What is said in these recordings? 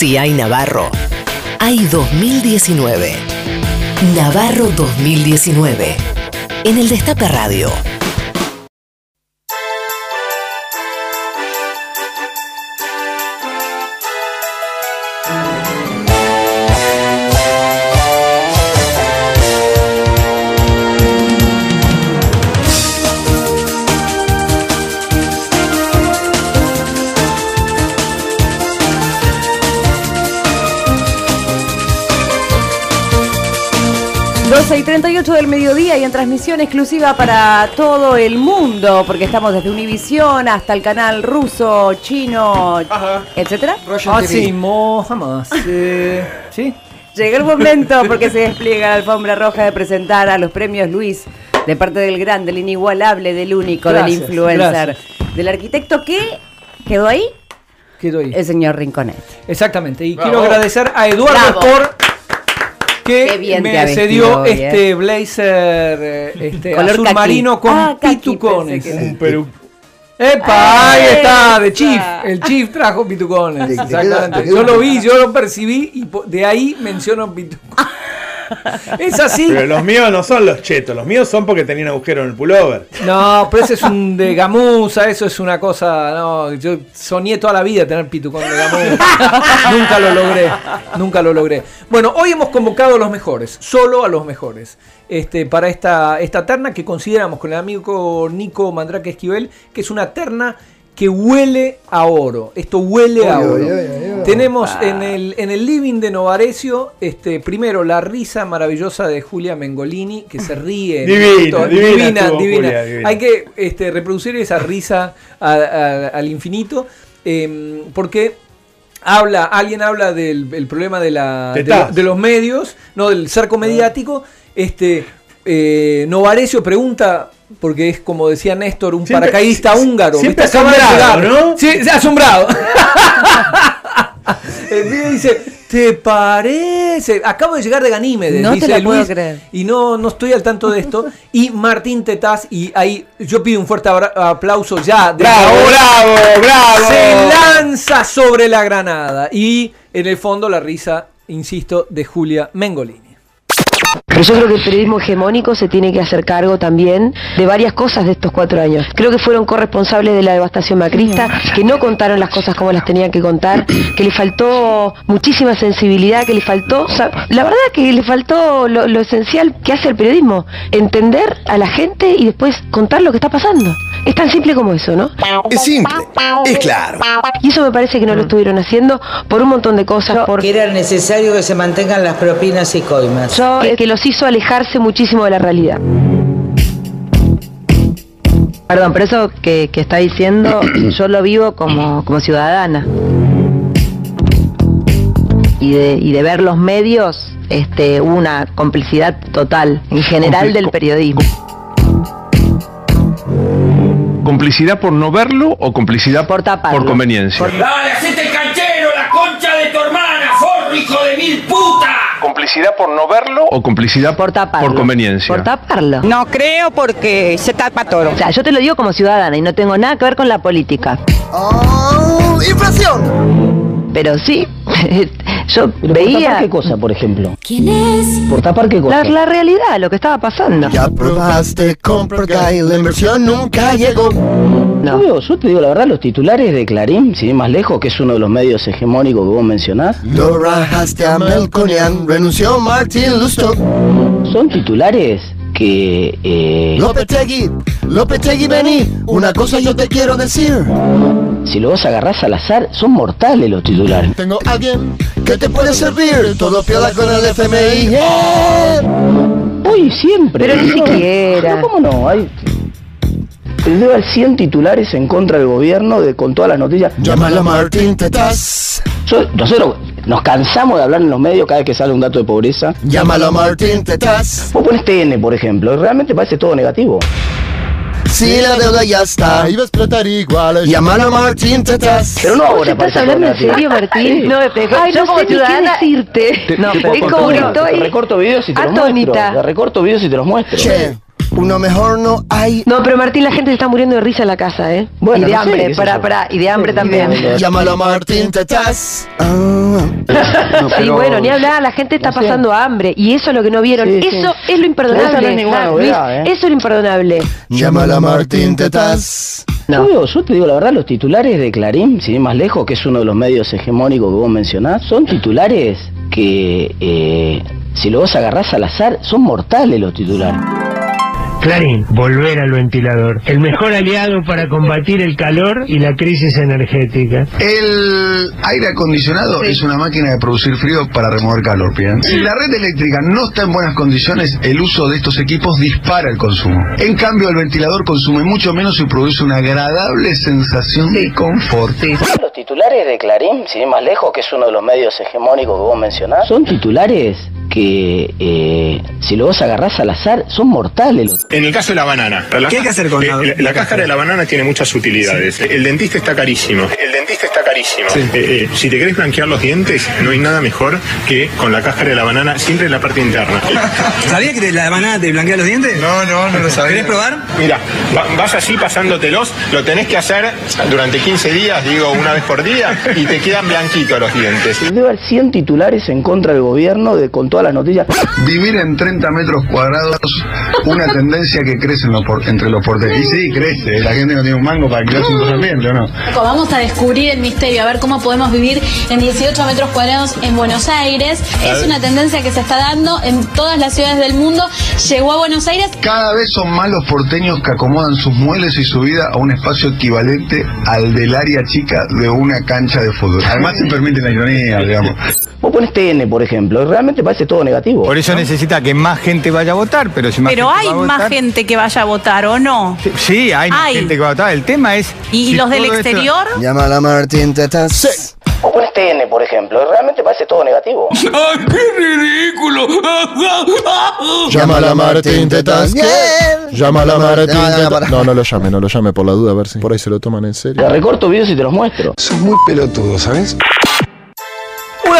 Si hay Navarro, hay 2019. Navarro 2019. En el Destape Radio. 12 y 38 del mediodía y en transmisión exclusiva para todo el mundo, porque estamos desde Univisión hasta el canal ruso, chino, etcétera. Jamás. Eh, ¿Sí? Llega el momento porque se despliega la alfombra roja de presentar a los premios Luis de parte del gran, del inigualable, del único, del influencer, del arquitecto que quedó ahí. Quedó ahí. El señor Rinconet. Exactamente. Y quiero agradecer a Eduardo por que me cedió ¿eh? este blazer eh, este, azul marino con ah, pitucones. Perú. ¡Epa! Ahí está, de Chief. El Chief trajo pitucones. Exactamente. Yo lo vi, yo lo percibí y de ahí menciono pitucones. Es así. Pero los míos no son los chetos, los míos son porque tenían agujero en el pullover. No, pero ese es un de gamuza, eso es una cosa. No, yo soñé toda la vida tener pitucón de gamuza. nunca lo logré, nunca lo logré. Bueno, hoy hemos convocado a los mejores, solo a los mejores. Este, para esta, esta terna que consideramos con el amigo Nico Mandrake Esquivel, que es una terna que huele a oro. Esto huele a oro. Tenemos en el, en el living de Novarecio, este, primero la risa maravillosa de Julia Mengolini, que se ríe. divina, divina, divina, Hay que este, reproducir esa risa al infinito, em, porque habla, alguien habla del problema de, la, de, los medios, no del cerco mediático. Este, eh, Novarecio pregunta porque es como decía Néstor, un paracaidista húngaro. Siempre asombrado, ¿no? Sí, asombrado. Dice, ¿te parece? Acabo de llegar de Ganímedes, no dice te la Puedo creer. Y no, no estoy al tanto de esto. Y Martín Tetaz, y ahí yo pido un fuerte aplauso ya. bravo, bravo, bravo. Se lanza sobre la granada. Y en el fondo la risa, insisto, de Julia Mengolini. Yo creo que el periodismo hegemónico se tiene que hacer cargo también de varias cosas de estos cuatro años. Creo que fueron corresponsables de la devastación macrista, que no contaron las cosas como las tenían que contar, que le faltó muchísima sensibilidad, que le faltó, la verdad que le faltó lo esencial que hace el periodismo, entender a la gente y después contar lo que está pasando. Es tan simple como eso, ¿no? Es simple, es claro. Y eso me parece que no lo estuvieron haciendo por un montón de cosas. Porque era necesario que se mantengan las propinas y coimas. Yo, que los hizo alejarse muchísimo de la realidad. Perdón, pero eso que, está diciendo, yo lo vivo como, como ciudadana. Y de, y de ver los medios, este, una complicidad total, en general del periodismo. ¿Complicidad por no verlo o complicidad por, por conveniencia? ¡Dale, hacete el canchero, la concha de tu hermana, forro, hijo de mil puta! ¿Complicidad por no verlo o complicidad por, taparlo. por conveniencia? Por taparlo. No creo porque se tapa todo. O sea, yo te lo digo como ciudadana y no tengo nada que ver con la política. ¡Oh! ¡Inflación! Pero sí, yo veía... ¿Por tapar qué cosa, por ejemplo? ¿Quién es? ¿Por tapar qué cosa? La, realidad, lo que estaba pasando. Ya probaste compra la inversión nunca llegó. No. Yo, te digo la verdad, los titulares de Clarín, sin ir más lejos, que es uno de los medios hegemónicos que vos mencionás. Lo rajaste a Melconian, renunció Martín Lustro. Son titulares que... Eh... Lopetegui, Lopetegui, vení, una cosa yo te quiero decir. Si lo vas a agarrar al azar, son mortales los titulares. Tengo alguien que te puede servir, todo piola con el FMI. Uy, siempre. Pero ni siquiera. No, ¿Cómo no? Hay... Debe 100 titulares en contra del gobierno de, con todas las noticias. Llámalo a Martín Tetas. nosotros nos cansamos de hablar en los medios cada vez que sale un dato de pobreza. Llámalo a Martín Tetas. Vos pones TN, por ejemplo, y realmente parece todo negativo. Si la deuda ya está, iba a explotar igual. Llámalo a Martín Tetas. Pero no ahora, ¿Estás hablando en serio, Martín? No me pegó. Ay, no sé ni qué decirte. no, es como que estoy recorto videos y te los muestro. Te recorto videos y te los muestro. Che. Uno mejor no hay. No, pero Martín, la gente se está muriendo de risa en la casa, ¿eh? Bueno, y de no hambre, sé yo. pará, y de hambre Sí, también. de hambre. Llámalo a Martín Tetas. Ah. No, Sí, bueno, ni hablar, la gente está no sé. pasando hambre y eso es lo que no vieron. Sí, sí. eso es lo imperdonable. Es ninguna novedad, Luis, ¿eh? Eso es lo imperdonable. Llámalo a Martín Tetas. No. Yo, yo te digo la verdad, los titulares de Clarín, sin ir más lejos, que es uno de los medios hegemónicos que vos mencionás, son titulares que, eh, si lo vos agarrás al azar, son mortales los titulares. Clarín, volver al ventilador. El mejor aliado para combatir el calor y la crisis energética. El aire acondicionado es una máquina de producir frío para remover calor, ¿bien? Si la red eléctrica no está en buenas condiciones, el uso de estos equipos dispara el consumo. En cambio, el ventilador consume mucho menos y produce una agradable sensación de confort. Los titulares de Clarín, sin ir más lejos, que es uno de los medios hegemónicos que vos mencionás, son titulares que, eh, si lo vos agarrás al azar, son mortales los En el caso de la banana. ¿Qué hay que hacer con Eh, la- la, la cáscara de la banana tiene muchas utilidades. El dentista está carísimo. El dentista está carísimo. Eh, eh, si te querés blanquear los dientes, no hay nada mejor que con la cáscara de la banana, siempre en la parte interna. ¿Sabías que la banana te blanquea los dientes? No, no, no lo sabía. ¿Querés probar? Mira, va- vas así pasándotelos, lo tenés que hacer durante 15 días, digo una vez por día, y te quedan blanquitos los dientes. Debe haber 100 titulares en contra del gobierno de, con todas las noticias. Vivir en 30 metros cuadrados, una tendencia que crece en los por- entre los porteños. Y sí, crece. La gente no tiene un mango para alquilarse un ambiente, ¿o no? Vamos a descubrir el misterio, a ver cómo podemos vivir en 18 metros cuadrados en Buenos Aires. Es una tendencia que se está dando en todas las ciudades del mundo. Llegó a Buenos Aires. Cada vez son más los porteños que acomodan sus muebles y su vida a un espacio equivalente al del área chica de una cancha de fútbol. Además se permite la ironía, digamos. Vos pones TN, por ejemplo, realmente parece todo negativo. Por eso necesita que más gente vaya a votar, pero si más Pero gente hay va a más votar- gente que vaya a votar, ¿o no? Sí, hay, más Hay. gente que va a votar. El tema es. ¿Y si los del todo esto- exterior? Llámalo a Martín Tetas. Vos pones TN, por ejemplo, realmente parece todo negativo. ¡Ay, qué ridículo! Llámalo a Martín Tetas. Llámalo a Martín No, no, Tetas. pará. No, no lo llame, no lo llame por la duda, a ver si por ahí se lo toman en serio. Te recorto videos y te los muestro. Sos muy pelotudo, ¿sabes?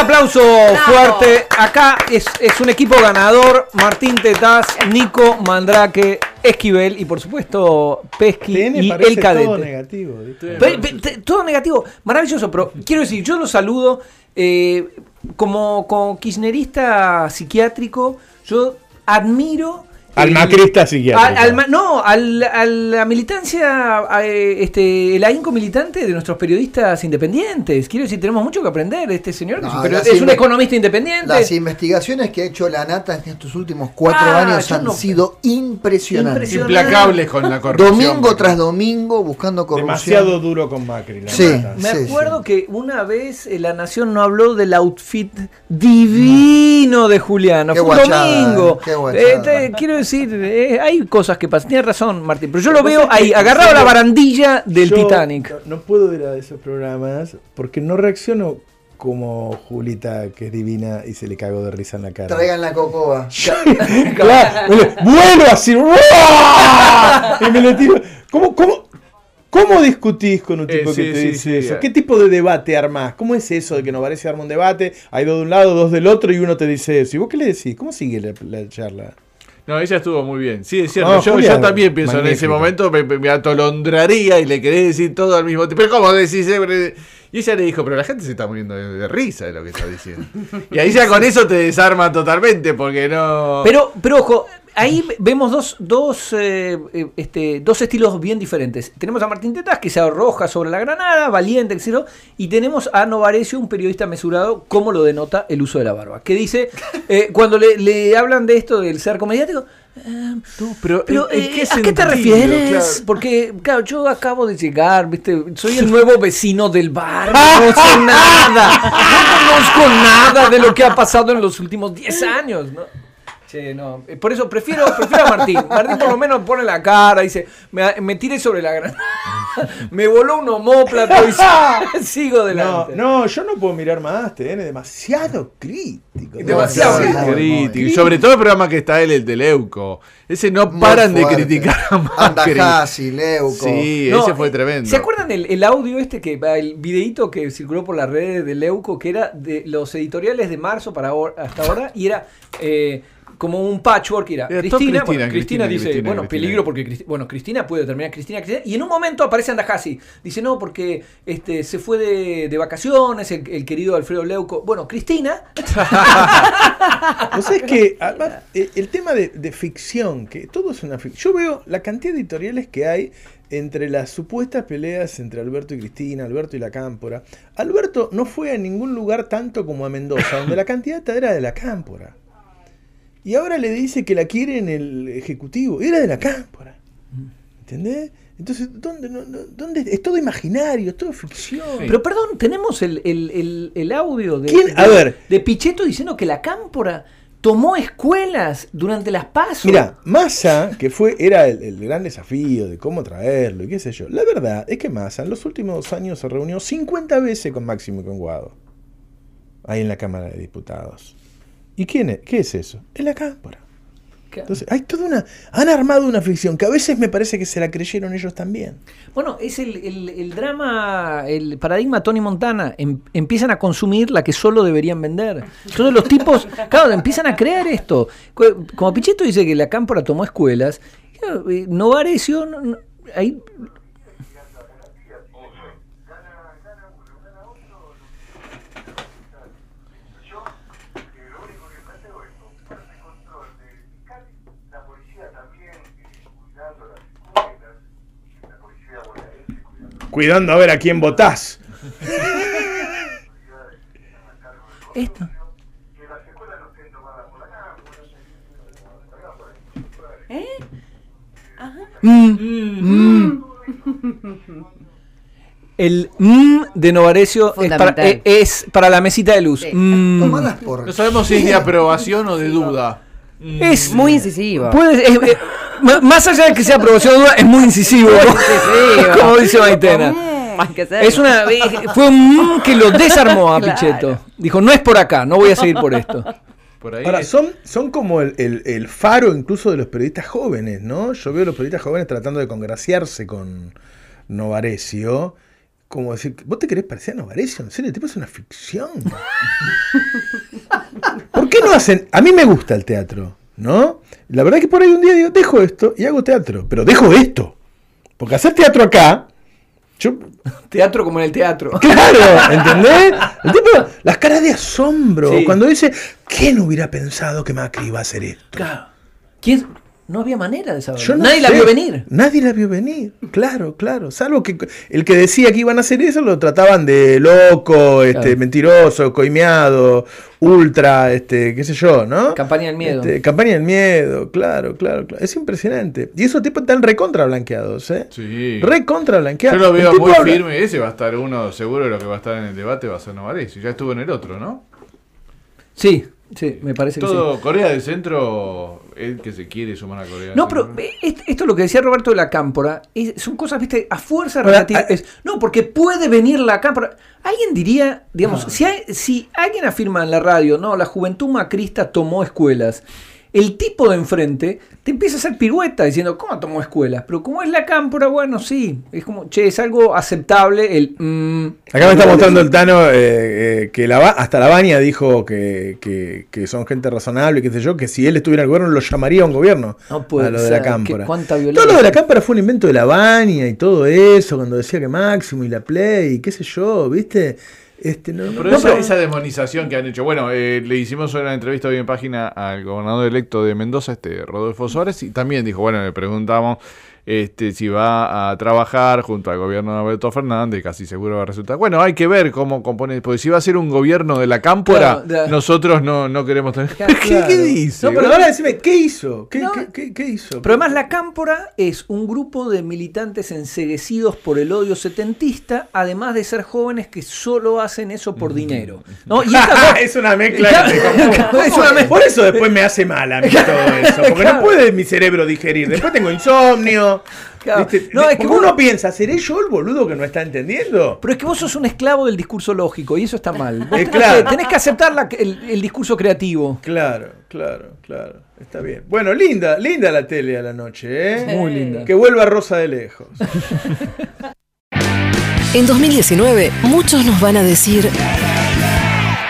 Un aplauso fuerte. Acá es, es un equipo ganador. Martín Tetaz, Nico Mandrake, Esquivel y por supuesto Pesqui TN y el cadete. todo negativo. ¿viste? Pe- pe- te- todo negativo, maravilloso, pero quiero decir, yo lo saludo eh, como, como kirchnerista psiquiátrico, yo admiro... Al macrista psiquiátrico. al- al ma- no, al- a la militancia, a, eh, este, el ahínco militante de nuestros periodistas independientes. Quiero decir, tenemos mucho que aprender de este señor, que es un, No, es un economista independiente. Las investigaciones que ha hecho la Nata en estos últimos cuatro Ah, años han no- sido impresionantes. Impresionante. Implacables con la corrupción. Domingo tras domingo buscando corrupción. Demasiado duro con Macri. la Sí. Me Sí, acuerdo que una vez eh, La Nación no habló del outfit divino de Juliano. Qué Fue un guachada, domingo. qué guachada. Eh, te- quiero decir, eh, hay cosas que pasan. Tienes razón, Martín. Pero yo lo veo ahí, agarrado a la barandilla del Yo Titanic. No, no puedo ir a esos programas porque no reacciono como Julita, que es divina y se le cagó de risa en la cara. Traigan la cocoba. Claro, vuelo así. ¡ruah! Y me le tiro. ¿Cómo, cómo, cómo discutís con un Eh, tipo sí, que te sí, dice sí, eso? eh. ¿Qué tipo de debate armás? ¿Cómo es eso de que nos parece armar un debate? Hay dos de un lado, dos del otro y uno te dice eso. ¿Y vos qué le decís? ¿Cómo sigue la, la charla? No, ella estuvo muy bien. Sí, es cierto. No, yo, también pienso en ese momento, me, me- me atolondraría y le querés decir todo al mismo tiempo. Pero ¿cómo decís? eh? Y ella le dijo, pero la gente se está muriendo de, de risa de lo que está diciendo. Y ahí ya con eso te desarma totalmente, porque no... Pero, pero ojo, ahí vemos dos, dos, eh, eh, este, dos estilos bien diferentes. Tenemos a Martín Tetaz, que se arroja sobre la granada, valiente, etc. Y tenemos a Novarecio, un periodista mesurado, como lo denota el uso de la barba. Que dice, eh, cuando le, le hablan de esto del cerco mediático, eh, pero, pero, ¿en- en eh, qué ¿a qué te refieres? Claro. Porque, claro, yo acabo de llegar, ¿viste? Soy el nuevo vecino del barrio, no sé nada. No conozco nada de lo que ha pasado en los últimos 10 años, ¿no? Che, no. eh, Por eso prefiero, prefiero a Martín. Martín por lo menos pone la cara, dice, me, me tiré sobre la granada, me voló un homóplato y si- sigo No, adelante. no, yo no puedo mirar más, TN, demasiado crítico. Demasiado Demasiado crítico. Y sobre todo el programa que está él, el de Leuco. Ese no Muy paran de criticar a Macri. Andajasi, Leuco. Sí, No, ese fue eh, tremendo. ¿Se acuerdan el, el audio este que el videito que circuló por las redes de Leuco que era de los editoriales de marzo para ahora- hasta ahora y era eh, como un patchwork. Era Cristina, Cristina, bueno, Cristina, Cristina, dice, Cristina, bueno, peligro porque Cristi- bueno, Cristina puede terminar Cristina, y en un momento aparece Andajasi. Dice, no, porque este, se fue de, de vacaciones el, el querido Alfredo Leuco. Bueno, Cristina, O sea, es que además, eh, el tema de, de ficción, que todo es una ficción. Yo veo la cantidad de editoriales que hay entre las supuestas peleas entre Alberto y Cristina, Alberto y la Cámpora. Alberto no fue a ningún lugar tanto como a Mendoza, donde la candidata era de la Cámpora. Y ahora le dice que la quiere en el Ejecutivo. Era de la Cámpora. ¿Entendés? Entonces, ¿dónde, no- dónde? Es todo imaginario, es todo ficción. Pero perdón, tenemos el, el- el- el audio de, ¿Quién? A de- ver. de Pichetto diciendo que la cámpora tomó escuelas durante las pasos. Mira, Massa, que fue, era el, el gran desafío de cómo traerlo y qué sé yo. La verdad es que Massa en los últimos dos años se reunió 50 veces con Máximo y con Guado. Ahí en la Cámara de Diputados. ¿Y quién es? ¿Qué es eso? Es la Cámpora. Entonces, hay toda una. Han armado una ficción que a veces me parece que se la creyeron ellos también. Bueno, es el, el- el drama, el paradigma Tony Montana. Em- empiezan a consumir la que solo deberían vender. Entonces los tipos, claro, empiezan a crear esto. Co- Como Pichetto dice que la cámpora tomó escuelas, eh, Novarecio, no- no- ahí Cuidando a ver a quién votás. Esto. ¿Eh? Mm, mm. El mm de Novarecio es para, eh, es para la mesita de luz. Mm. No sabemos si es de aprobación o de duda. Es Muy incisivo. Puede- es- es- m- más allá de que sea aprobación o duda, es muy incisivo. incisivo. Como dice Maitena. Es una, fue un mm que lo desarmó a Claro. Pichetto. Dijo, no es por acá, no voy a seguir por esto. Por ahí Ahora, es- son, son como el, el- el faro incluso de los periodistas jóvenes, ¿no? Yo veo a los periodistas jóvenes tratando de congraciarse con Novarecio. Como decir, ¿vos te querés parecer a Novarecio? En serio, el tipo es una ficción. ¿Por qué no hacen? A mí me gusta el teatro, ¿no? La verdad es que por ahí un día digo, dejo esto y hago teatro. Pero dejo esto. Porque hacer teatro acá, yo Teatro como en el teatro. Claro, ¿entendés? El tipo, las caras de asombro. Sí. Cuando dice, ¿quién hubiera pensado que Macri iba a hacer esto? Claro. ¿Quién? No había manera de saberlo. Yo no Nadie la vio venir. Nadie la vio venir, claro, claro. Salvo que el que decía que iban a hacer eso lo trataban de loco, este, Claro. mentiroso, coimeado, ultra, este, qué sé yo, ¿no? Campaña del miedo. Este, campaña del miedo, claro, claro, claro. Es impresionante. Y esos tipos están recontra blanqueados, ¿eh? Sí. Recontra Yo blanqueados. lo El veo muy habla- firme. Ese va a estar uno, seguro de lo que va a estar en el debate va a ser Novarecio. Ya estuvo en el otro, ¿no? Sí, sí, me parece que sí. Todo Corea del Centro, el que se quiere sumar a Corea del No, pero eh, est- esto es lo que decía Roberto de la Cámpora. es- son cosas, viste, a fuerza relativa. ah, es- no, porque puede venir la Cámpora. Alguien diría, digamos, si, hay- si alguien afirma en la radio, no, la juventud macrista tomó escuelas. El tipo de enfrente te empieza a hacer pirueta diciendo, ¿cómo tomó escuelas? Pero como es la cámpora, bueno, sí. Es como, che, es algo aceptable. El, mm, Acá me está mostrando el Tano eh, eh, que la, hasta la Baña dijo que, que- que son gente razonable y qué sé yo, que si él estuviera en el gobierno lo llamaría a un gobierno. No puede a lo de ser, la Cámpora. Todo lo de la Cámpora fue un invento de la Baña y todo eso, cuando decía que Máximo y la Play y qué sé yo, ¿viste? Este, no, no- Pero no, esa, pero- esa demonización que han hecho. Bueno, eh, le hicimos una entrevista hoy en página al gobernador electo de Mendoza, este Rodolfo Suárez, y también dijo, bueno, le preguntamos este, si va a trabajar junto al gobierno de Alberto Fernández, casi seguro va a resultar. Bueno, hay que ver cómo compone, porque si va a ser un gobierno de la cámpora, Claro, de- nosotros no, no queremos tener. Claro. ¿Qué, qué dice? No, pero ahora decime, ¿qué hizo? ¿Qué, No. qué- qué- qué hizo? Pero además la Cámpora es un grupo de militantes enseguecidos por el odio setentista, además de ser jóvenes que solo hacen eso por dinero. ¿no? Y esta- es una mezcla. Es una mezcla. Por eso después me hace mal a mí todo eso. Porque Claro. no puede mi cerebro digerir. Después tengo insomnio. Claro. ¿viste? No, es que vos- uno piensa, ¿seré yo el boludo que no está entendiendo? Pero es que vos sos un esclavo del discurso lógico y eso está mal. Vos Eh, tenés, claro. que, tenés que aceptar la- el, el discurso creativo. Claro, claro, claro. Está bien. Bueno, linda, linda la tele a la noche, ¿eh? Muy linda. Que vuelva Rosa de lejos. En 2019, muchos nos van a decir,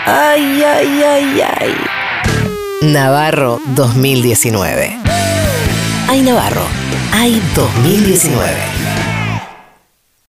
ay, ay, ay, ay. Navarro 2019. Ay Navarro, hay 2019.